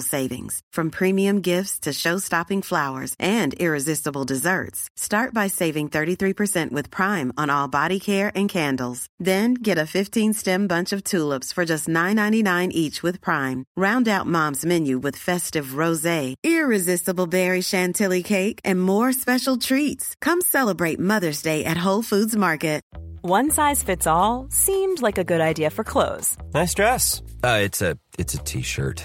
savings. From premium gifts to show-stopping flowers and irresistible desserts. Start by saving 33% with Prime on all body care and candles. Then get a 15-stem bunch of tulips for just $9.99 each with Prime. Round out Mom's menu with festive rosé, irresistible berry chantilly cake, and more special treats. Come celebrate Mother's Day at Whole Foods Market. One size fits all seemed like a good idea for clothes Nice dress. Uh, it's a it's a t-shirt.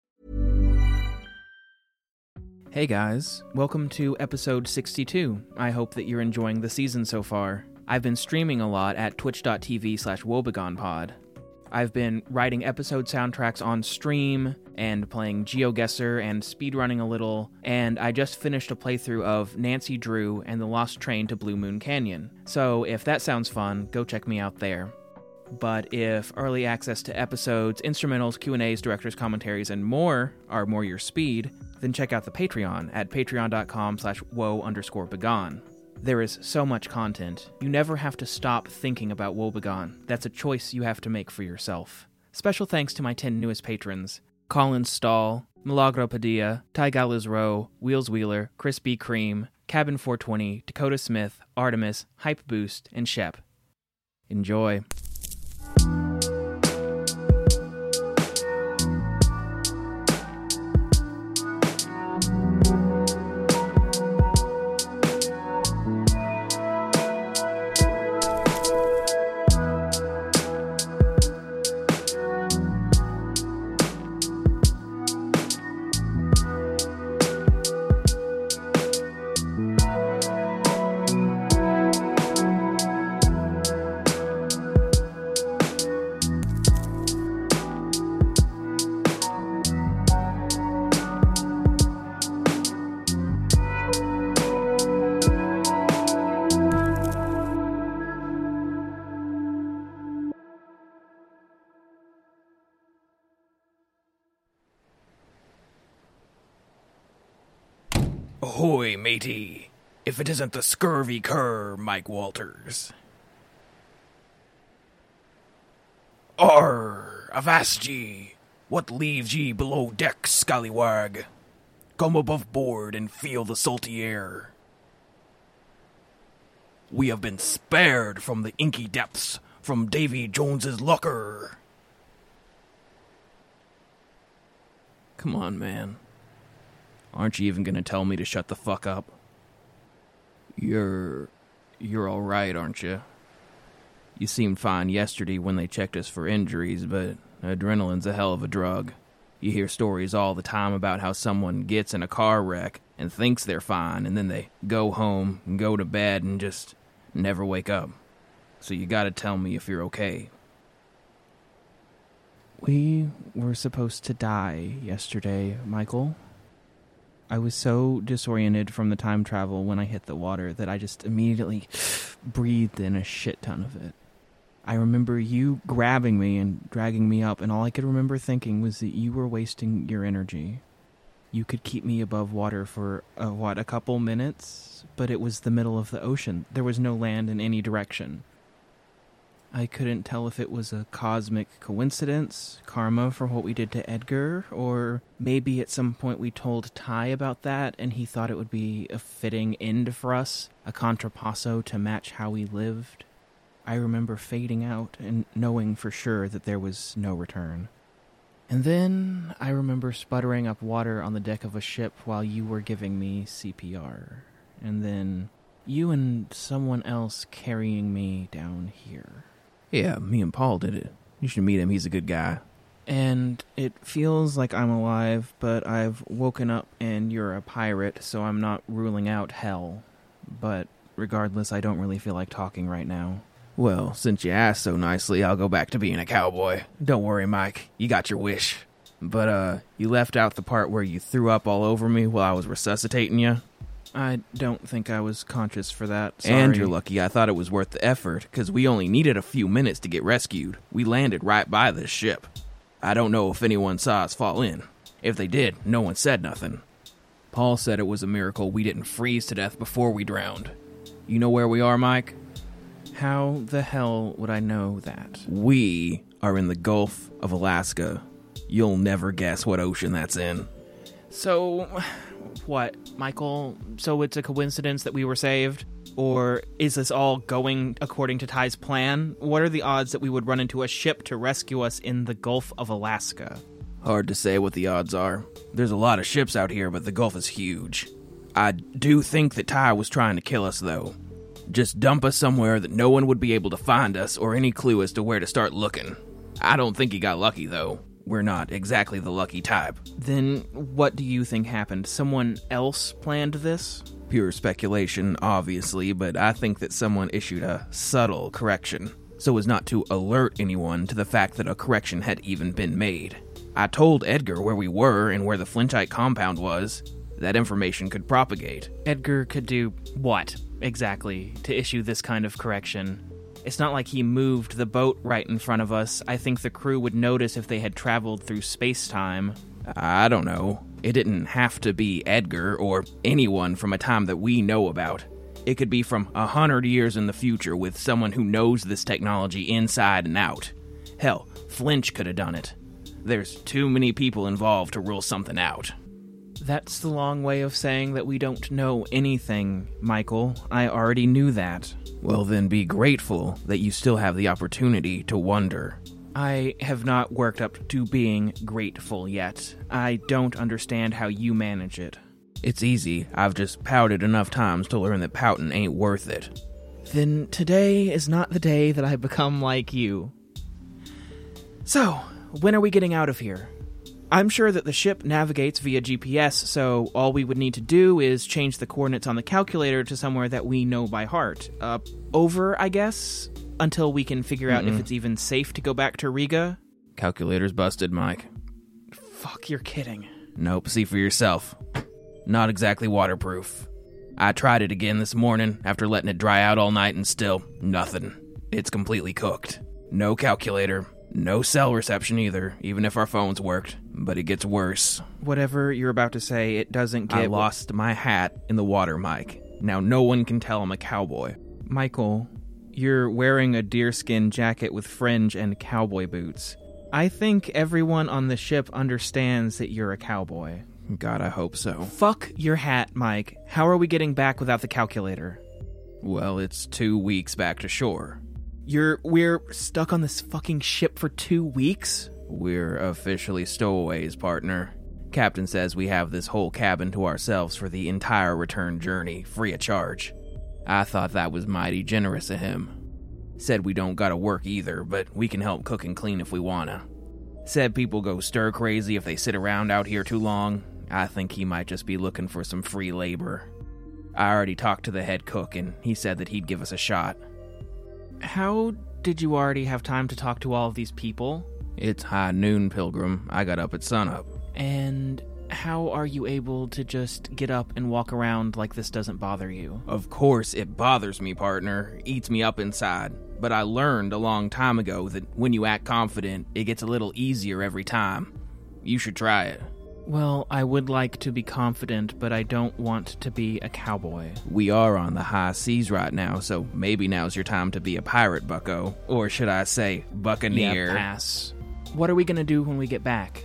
Hey guys, welcome to episode 62. I hope that you're enjoying the season so far. I've been streaming a lot at twitch.tv slash woebegonepod. I've been writing episode soundtracks on stream and playing GeoGuessr and speedrunning a little, and I just finished a playthrough of Nancy Drew and the Lost Train to Blue Moon Canyon. So if that sounds fun, go check me out there. But if early access to episodes, instrumentals, Q&As, director's commentaries, and more are more your speed, then check out the Patreon at patreon.com slash woe underscore begone. There is so much content, you never have to stop thinking about Woebegone. That's a choice you have to make for yourself. Special thanks to my 10 newest patrons Colin Stahl, Milagro Padilla, Ty Galizro, Wheels Wheeler, Chris B. Cream, Cabin 420, Dakota Smith, Artemis, Hype Boost, and Shep. Enjoy. Matey. If it isn't the scurvy cur, Mike Walters. Arr, avast ye! What leaves ye below deck, scallywag? Come above board and feel the salty air. We have been spared from the inky depths from Davy Jones's locker. Come on, man. Aren't you even gonna tell me to shut the fuck up? You're. you're alright, aren't you? You seemed fine yesterday when they checked us for injuries, but adrenaline's a hell of a drug. You hear stories all the time about how someone gets in a car wreck and thinks they're fine, and then they go home and go to bed and just never wake up. So you gotta tell me if you're okay. We were supposed to die yesterday, Michael. I was so disoriented from the time travel when I hit the water that I just immediately breathed in a shit ton of it. I remember you grabbing me and dragging me up, and all I could remember thinking was that you were wasting your energy. You could keep me above water for, uh, what, a couple minutes? But it was the middle of the ocean. There was no land in any direction. I couldn't tell if it was a cosmic coincidence, karma for what we did to Edgar, or maybe at some point we told Ty about that and he thought it would be a fitting end for us, a contrapasso to match how we lived. I remember fading out and knowing for sure that there was no return. And then I remember sputtering up water on the deck of a ship while you were giving me CPR. And then you and someone else carrying me down here. Yeah, me and Paul did it. You should meet him. He's a good guy. And it feels like I'm alive, but I've woken up and you're a pirate, so I'm not ruling out hell. But regardless, I don't really feel like talking right now. Well, since you asked so nicely, I'll go back to being a cowboy. Don't worry, Mike. You got your wish. But, uh, you left out the part where you threw up all over me while I was resuscitating you. I don't think I was conscious for that. Sorry. And you're lucky I thought it was worth the effort, because we only needed a few minutes to get rescued. We landed right by this ship. I don't know if anyone saw us fall in. If they did, no one said nothing. Paul said it was a miracle we didn't freeze to death before we drowned. You know where we are, Mike? How the hell would I know that? We are in the Gulf of Alaska. You'll never guess what ocean that's in. So, what, Michael? So it's a coincidence that we were saved? Or is this all going according to Ty's plan? What are the odds that we would run into a ship to rescue us in the Gulf of Alaska? Hard to say what the odds are. There's a lot of ships out here, but the Gulf is huge. I do think that Ty was trying to kill us, though. Just dump us somewhere that no one would be able to find us or any clue as to where to start looking. I don't think he got lucky, though. We're not exactly the lucky type. Then what do you think happened? Someone else planned this? Pure speculation, obviously, but I think that someone issued a subtle correction so as not to alert anyone to the fact that a correction had even been made. I told Edgar where we were and where the Flinchite compound was. That information could propagate. Edgar could do what, exactly, to issue this kind of correction? It's not like he moved the boat right in front of us. I think the crew would notice if they had traveled through space time. I don't know. It didn't have to be Edgar or anyone from a time that we know about. It could be from a hundred years in the future with someone who knows this technology inside and out. Hell, Flinch could have done it. There's too many people involved to rule something out. That's the long way of saying that we don't know anything, Michael. I already knew that. Well, then be grateful that you still have the opportunity to wonder. I have not worked up to being grateful yet. I don't understand how you manage it. It's easy. I've just pouted enough times to learn that pouting ain't worth it. Then today is not the day that I become like you. So, when are we getting out of here? I'm sure that the ship navigates via GPS, so all we would need to do is change the coordinates on the calculator to somewhere that we know by heart. Uh, over, I guess, until we can figure out if it's even safe to go back to Riga. Calculator's busted, Mike. Fuck, you're kidding. Nope, see for yourself. Not exactly waterproof. I tried it again this morning after letting it dry out all night and still nothing. It's completely cooked. No calculator, no cell reception either, even if our phones worked. But it gets worse. Whatever you're about to say, it doesn't get. I lost my hat in the water, Mike. Now no one can tell I'm a cowboy. Michael, You're wearing a deerskin jacket with fringe and cowboy boots. I think everyone on the ship understands that you're a cowboy. God, I hope so. Fuck your hat, Mike. How are we getting back without the calculator? Well, it's two weeks back to shore. You're we're stuck on this fucking ship for 2 weeks? We're officially stowaways, partner. Captain says we have this whole cabin to ourselves for the entire return journey, free of charge. I thought that was mighty generous of him. Said we don't gotta work either, but we can help cook and clean if we wanna. Said people go stir crazy if they sit around out here too long. I think he might just be looking for some free labor. I already talked to the head cook, and he said that he'd give us a shot. How did you already have time to talk to all of these people? It's high noon, Pilgrim. I got up at sunup. And how are you able to just get up and walk around like this doesn't bother you? Of course, it bothers me, partner. Eats me up inside. But I learned a long time ago that when you act confident, it gets a little easier every time. You should try it. Well, I would like to be confident, but I don't want to be a cowboy. We are on the high seas right now, so maybe now's your time to be a pirate, bucko. Or should I say, buccaneer? Yeah, pass. What are we gonna do when we get back?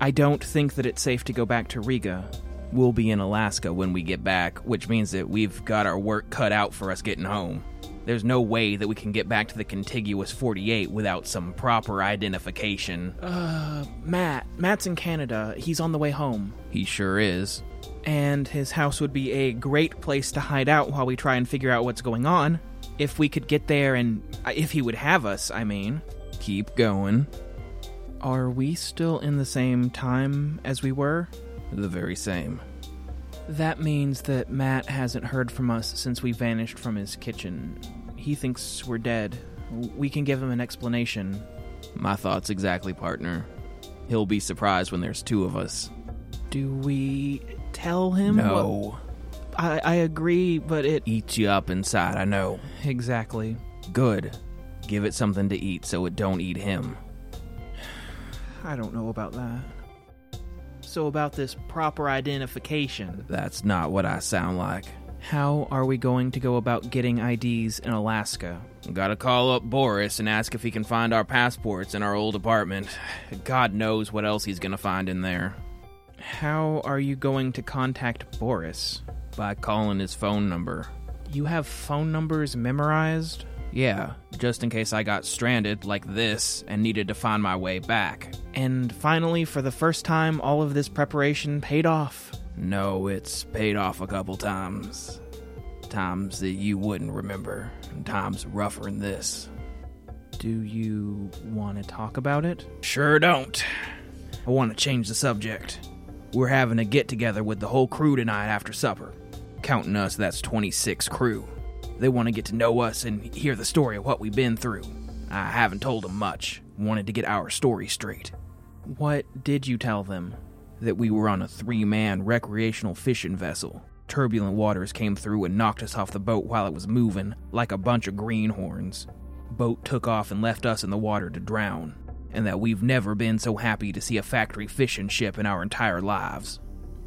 I don't think that it's safe to go back to Riga. We'll be in Alaska when we get back, which means that we've got our work cut out for us getting home. There's no way that we can get back to the contiguous 48 without some proper identification. Uh, Matt. Matt's in Canada. He's on the way home. He sure is. And his house would be a great place to hide out while we try and figure out what's going on. If we could get there and. uh, If he would have us, I mean. Keep going. Are we still in the same time as we were? The very same. That means that Matt hasn't heard from us since we vanished from his kitchen. He thinks we're dead. We can give him an explanation. My thoughts exactly, partner. He'll be surprised when there's two of us. Do we tell him? No. what- I, I agree, but it. Eats you up inside, I know. Exactly. Good. Give it something to eat so it don't eat him. I don't know about that. So, about this proper identification, That's not what I sound like. how are we going to go about getting IDs in Alaska? Gotta call up Boris and ask if he can find our passports in our old apartment. God knows what else he's gonna find in there. How are you going to contact Boris? By calling his phone number. You have phone numbers memorized? Yeah, just in case I got stranded like this and needed to find my way back. And finally, for the first time, all of this preparation paid off. No, it's paid off a couple times. Times that you wouldn't remember, and times rougher than this. Do you want to talk about it? Sure don't. I want to change the subject. We're having a get together with the whole crew tonight after supper. Counting us, that's 26 crew. They want to get to know us and hear the story of what we've been through. I haven't told them much. Wanted to get our story straight. What did you tell them? That we were on a three man recreational fishing vessel. Turbulent waters came through and knocked us off the boat while it was moving, like a bunch of greenhorns. Boat took off and left us in the water to drown. And that we've never been so happy to see a factory fishing ship in our entire lives.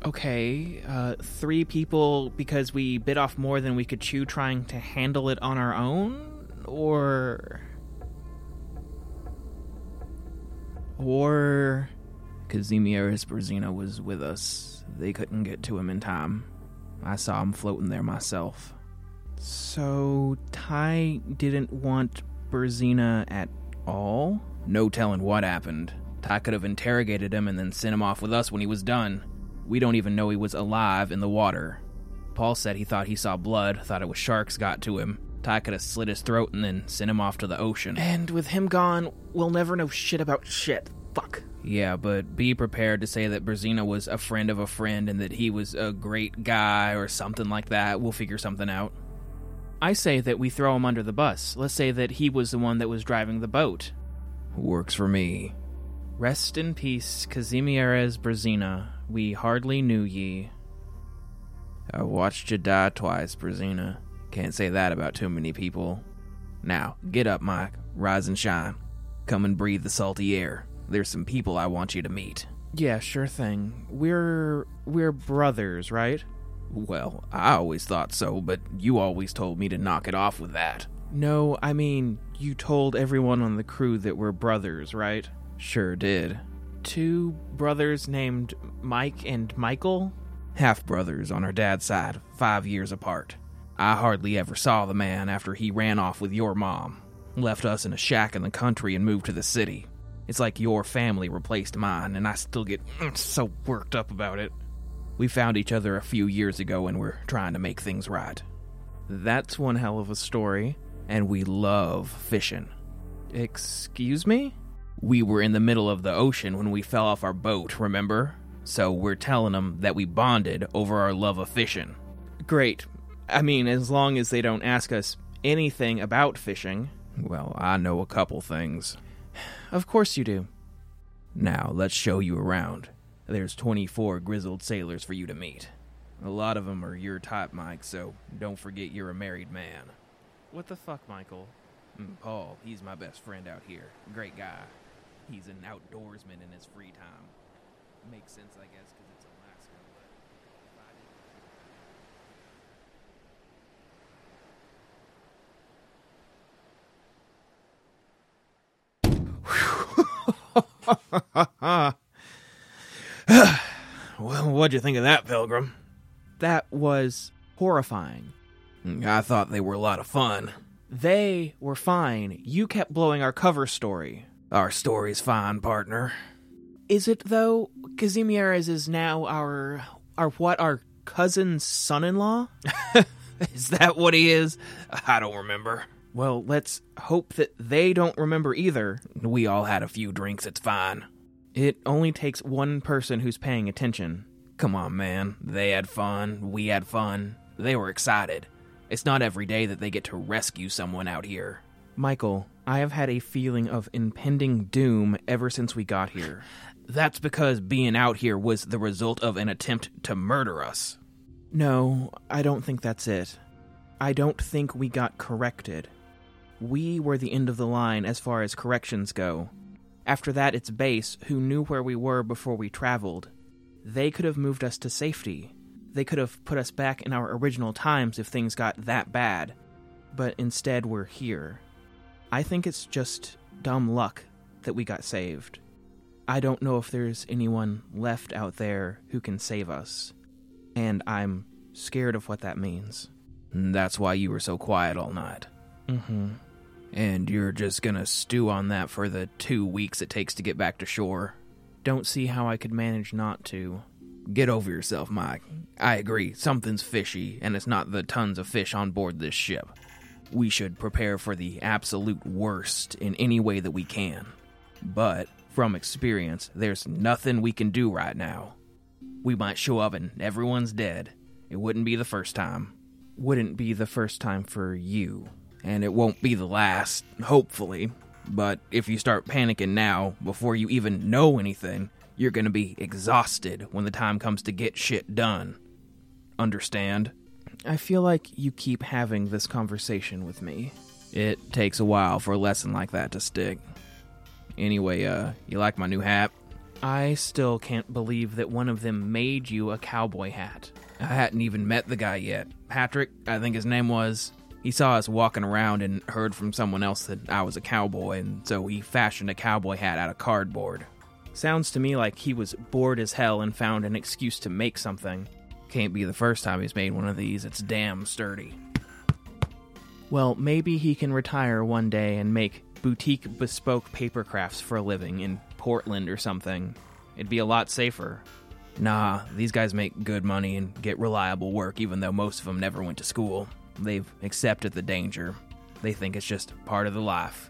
Okay, uh, three people because we bit off more than we could chew trying to handle it on our own? Or. Or. Kazimierz Berzina was with us. They couldn't get to him in time. I saw him floating there myself. So, Ty didn't want Berzina at all? No telling what happened. Ty could have interrogated him and then sent him off with us when he was done. We don't even know he was alive in the water. Paul said he thought he saw blood, thought it was sharks got to him. Ty could have slit his throat and then sent him off to the ocean. And with him gone, we'll never know shit about shit. Fuck. Yeah, but be prepared to say that Berzina was a friend of a friend and that he was a great guy or something like that. We'll figure something out. I say that we throw him under the bus. Let's say that he was the one that was driving the boat. Works for me. Rest in peace, Kazimierz Berzina. We hardly knew ye. I watched you die twice, Berzina. Can't say that about too many people. Now, get up, Mike. Rise and shine. Come and breathe the salty air. There's some people I want you to meet. Yeah, sure thing. We're we're brothers, right? Well, I always thought so, but you always told me to knock it off with that. No, I mean, you told everyone on the crew that we're brothers, right? Sure did. Two brothers named Mike and Michael? Half brothers on her dad's side, five years apart. I hardly ever saw the man after he ran off with your mom, left us in a shack in the country and moved to the city. It's like your family replaced mine, and I still get so worked up about it. We found each other a few years ago and we're trying to make things right. That's one hell of a story. And we love fishing. Excuse me? We were in the middle of the ocean when we fell off our boat, remember? So we're telling them that we bonded over our love of fishing. Great. I mean, as long as they don't ask us anything about fishing. Well, I know a couple things. Of course you do. Now, let's show you around. There's 24 grizzled sailors for you to meet. A lot of them are your type, Mike, so don't forget you're a married man. What the fuck, Michael? Mm, Paul, he's my best friend out here. Great guy. He's an outdoorsman in his free time. Makes sense, I guess, because it's Alaska, but. well, what'd you think of that, Pilgrim? That was horrifying. Mm, I thought they were a lot of fun. They were fine. You kept blowing our cover story. Our story's fine, partner. Is it though? Kazimierz is now our our what? Our cousin's son-in-law? is that what he is? I don't remember. Well, let's hope that they don't remember either. We all had a few drinks, it's fine. It only takes one person who's paying attention. Come on, man. They had fun. We had fun. They were excited. It's not every day that they get to rescue someone out here. Michael, I have had a feeling of impending doom ever since we got here. That's because being out here was the result of an attempt to murder us. No, I don't think that's it. I don't think we got corrected. We were the end of the line as far as corrections go. After that, it's base, who knew where we were before we traveled. They could have moved us to safety. They could have put us back in our original times if things got that bad. But instead, we're here. I think it's just dumb luck that we got saved. I don't know if there's anyone left out there who can save us. And I'm scared of what that means. That's why you were so quiet all night. Mm hmm. And you're just gonna stew on that for the two weeks it takes to get back to shore. Don't see how I could manage not to. Get over yourself, Mike. I agree, something's fishy, and it's not the tons of fish on board this ship. We should prepare for the absolute worst in any way that we can. But, from experience, there's nothing we can do right now. We might show up and everyone's dead. It wouldn't be the first time. Wouldn't be the first time for you. And it won't be the last, hopefully. But if you start panicking now, before you even know anything, you're gonna be exhausted when the time comes to get shit done. Understand? I feel like you keep having this conversation with me. It takes a while for a lesson like that to stick. Anyway, uh, you like my new hat? I still can't believe that one of them made you a cowboy hat. I hadn't even met the guy yet. Patrick, I think his name was. He saw us walking around and heard from someone else that I was a cowboy, and so he fashioned a cowboy hat out of cardboard. Sounds to me like he was bored as hell and found an excuse to make something. Can't be the first time he's made one of these. It's damn sturdy. Well, maybe he can retire one day and make boutique bespoke paper crafts for a living in Portland or something. It'd be a lot safer. Nah, these guys make good money and get reliable work, even though most of them never went to school. They've accepted the danger. They think it's just part of the life.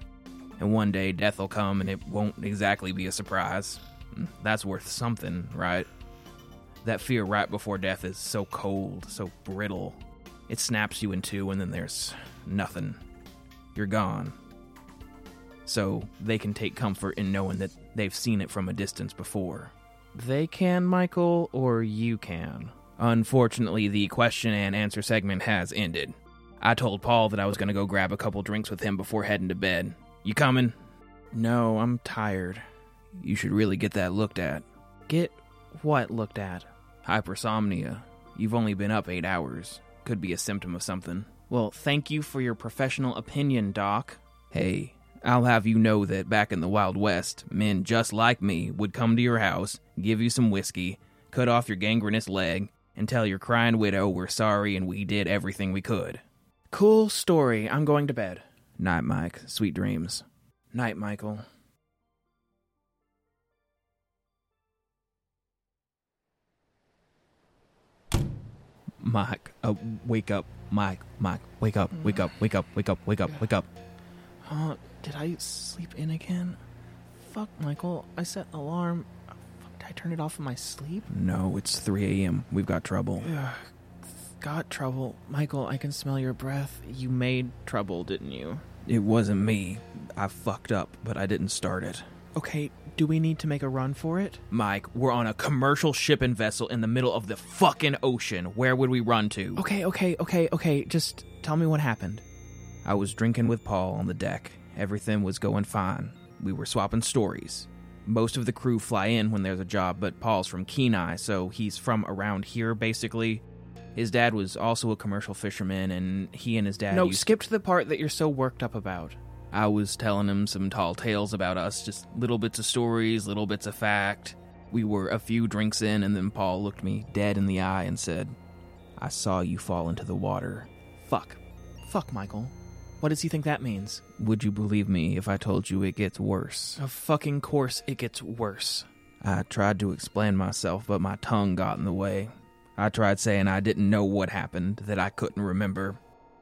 And one day death will come and it won't exactly be a surprise. Hmm, that's worth something, right? That fear right before death is so cold, so brittle. It snaps you in two, and then there's nothing. You're gone. So they can take comfort in knowing that they've seen it from a distance before. They can, Michael, or you can? Unfortunately, the question and answer segment has ended. I told Paul that I was going to go grab a couple drinks with him before heading to bed. You coming? No, I'm tired. You should really get that looked at. Get what looked at? Hypersomnia. You've only been up eight hours. Could be a symptom of something. Well, thank you for your professional opinion, Doc. Hey, I'll have you know that back in the Wild West, men just like me would come to your house, give you some whiskey, cut off your gangrenous leg, and tell your crying widow we're sorry and we did everything we could. Cool story. I'm going to bed. Night, Mike. Sweet dreams. Night, Michael. Mike, uh, wake up. Mike, Mike, wake up, wake up, wake up, wake up, wake up, wake up. Uh, did I sleep in again? Fuck, Michael. I set an alarm. Fuck, did I turn it off in my sleep? No, it's 3 a.m. We've got trouble. Ugh, got trouble. Michael, I can smell your breath. You made trouble, didn't you? It wasn't me. I fucked up, but I didn't start it. Okay, do we need to make a run for it? Mike, we're on a commercial shipping vessel in the middle of the fucking ocean. Where would we run to? Okay, okay, okay, okay. Just tell me what happened. I was drinking with Paul on the deck. Everything was going fine. We were swapping stories. Most of the crew fly in when there's a job, but Paul's from Kenai, so he's from around here basically. His dad was also a commercial fisherman, and he and his dad. No, used skip to the part that you're so worked up about. I was telling him some tall tales about us, just little bits of stories, little bits of fact. We were a few drinks in, and then Paul looked me dead in the eye and said, I saw you fall into the water. Fuck. Fuck, Michael. What does he think that means? Would you believe me if I told you it gets worse? Of fucking course it gets worse. I tried to explain myself, but my tongue got in the way. I tried saying I didn't know what happened, that I couldn't remember.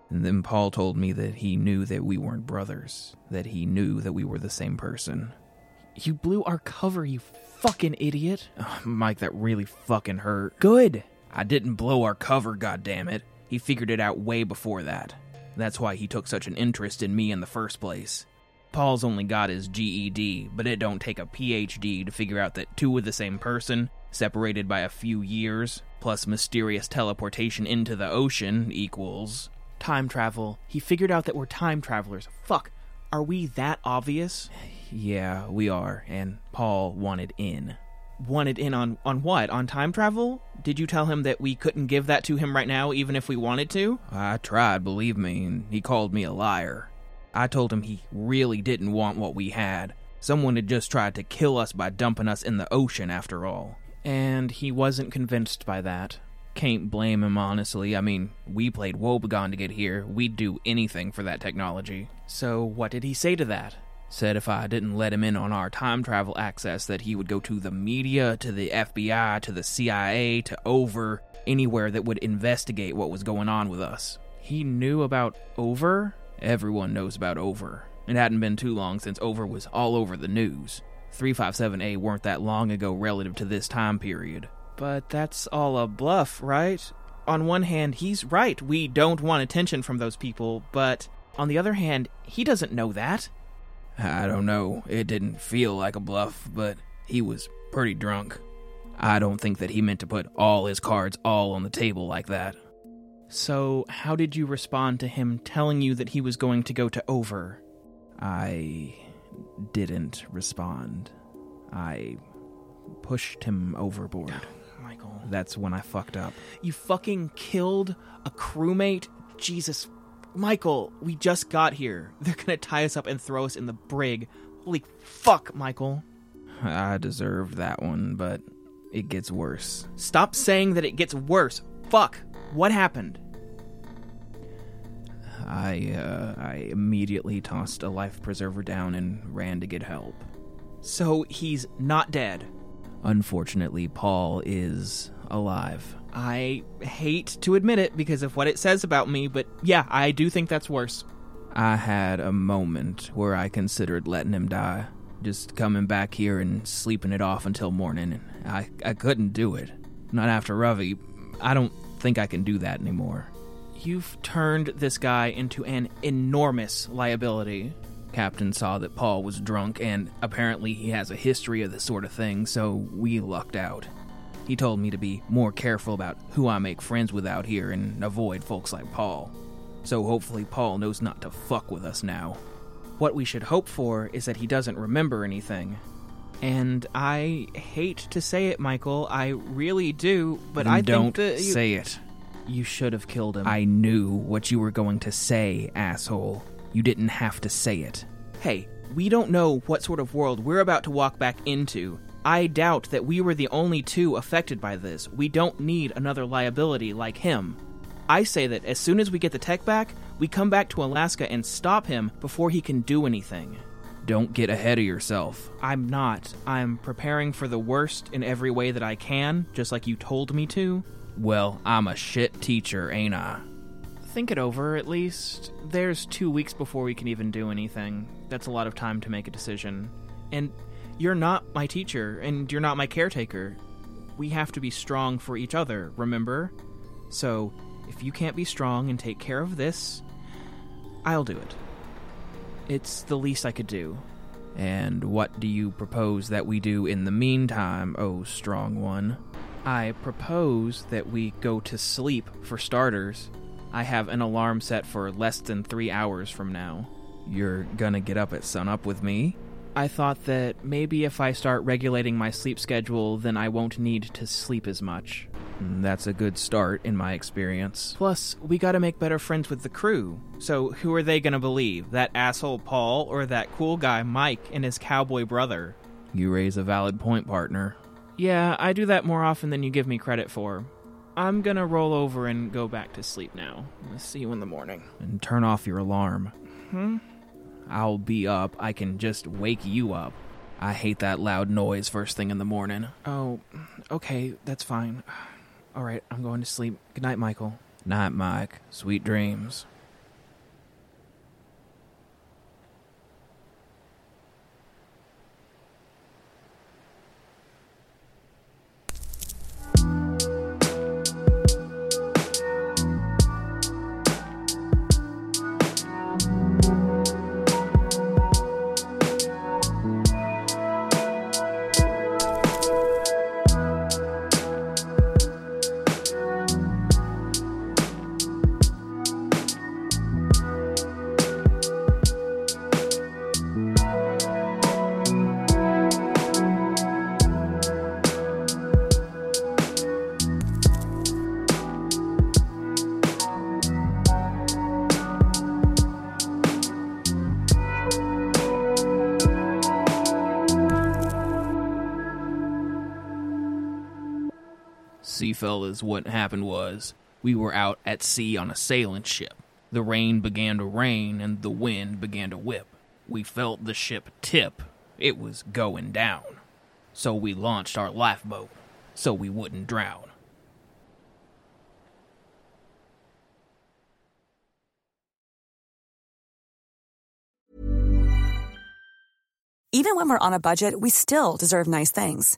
And then Paul told me that he knew that we weren't brothers, that he knew that we were the same person. You blew our cover, you fucking idiot. Ugh, Mike, that really fucking hurt. Good. I didn't blow our cover, goddammit. He figured it out way before that. That's why he took such an interest in me in the first place. Paul's only got his GED, but it don't take a PhD to figure out that two of the same person, separated by a few years, plus mysterious teleportation into the ocean equals time travel. He figured out that we're time travelers. Fuck. Are we that obvious? Yeah, we are, and Paul wanted in. Wanted in on on what? On time travel? Did you tell him that we couldn't give that to him right now even if we wanted to? I tried, believe me, and he called me a liar. I told him he really didn't want what we had. Someone had just tried to kill us by dumping us in the ocean after all. And he wasn't convinced by that. Can't blame him, honestly. I mean, we played Woebegone to get here. We'd do anything for that technology. So, what did he say to that? Said if I didn't let him in on our time travel access, that he would go to the media, to the FBI, to the CIA, to over, anywhere that would investigate what was going on with us. He knew about Over? Everyone knows about Over. It hadn't been too long since Over was all over the news. 357A weren't that long ago relative to this time period. But that's all a bluff, right? On one hand, he's right. We don't want attention from those people, but on the other hand, he doesn't know that. I don't know. It didn't feel like a bluff, but he was pretty drunk. I don't think that he meant to put all his cards all on the table like that. So, how did you respond to him telling you that he was going to go to Over? I didn't respond. I pushed him overboard. That's when I fucked up. You fucking killed a crewmate? Jesus. Michael, we just got here. They're gonna tie us up and throw us in the brig. Holy fuck, Michael. I deserved that one, but it gets worse. Stop saying that it gets worse. Fuck. What happened? I uh, I immediately tossed a life preserver down and ran to get help. So he's not dead. Unfortunately, Paul is alive. I hate to admit it because of what it says about me, but yeah, I do think that's worse. I had a moment where I considered letting him die, just coming back here and sleeping it off until morning. And I I couldn't do it. Not after Ravi. I don't think I can do that anymore. You've turned this guy into an enormous liability. Captain saw that Paul was drunk, and apparently he has a history of this sort of thing, so we lucked out. He told me to be more careful about who I make friends with out here and avoid folks like Paul. So hopefully Paul knows not to fuck with us now. What we should hope for is that he doesn't remember anything. And I hate to say it, Michael. I really do, but Then I don't think you, say it. You should have killed him. I knew what you were going to say, asshole. You didn't have to say it. Hey, we don't know what sort of world we're about to walk back into. I doubt that we were the only two affected by this. We don't need another liability like him. I say that as soon as we get the tech back, we come back to Alaska and stop him before he can do anything. Don't get ahead of yourself. I'm not. I'm preparing for the worst in every way that I can, just like you told me to. Well, I'm a shit teacher, ain't I? Think it over, at least. There's two weeks before we can even do anything. That's a lot of time to make a decision. And you're not my teacher, and you're not my caretaker. We have to be strong for each other, remember? So, if you can't be strong and take care of this, I'll do it. It's the least I could do. And what do you propose that we do in the meantime, oh strong one? I propose that we go to sleep for starters. I have an alarm set for less than three hours from now. You're gonna get up at sunup with me? I thought that maybe if I start regulating my sleep schedule, then I won't need to sleep as much. Mm, that's a good start, in my experience. Plus, we gotta make better friends with the crew. So, who are they gonna believe? That asshole Paul or that cool guy Mike and his cowboy brother? You raise a valid point, partner. Yeah, I do that more often than you give me credit for. I'm gonna roll over and go back to sleep now. I'll see you in the morning. And turn off your alarm. Hmm? I'll be up. I can just wake you up. I hate that loud noise first thing in the morning. Oh, okay, that's fine. All right, I'm going to sleep. Good night, Michael. Night, Mike. Sweet dreams. Fellas, what happened was we were out at sea on a sailing ship. The rain began to rain and the wind began to whip. We felt the ship tip. It was going down. So we launched our lifeboat so we wouldn't drown. Even when we're on a budget, we still deserve nice things.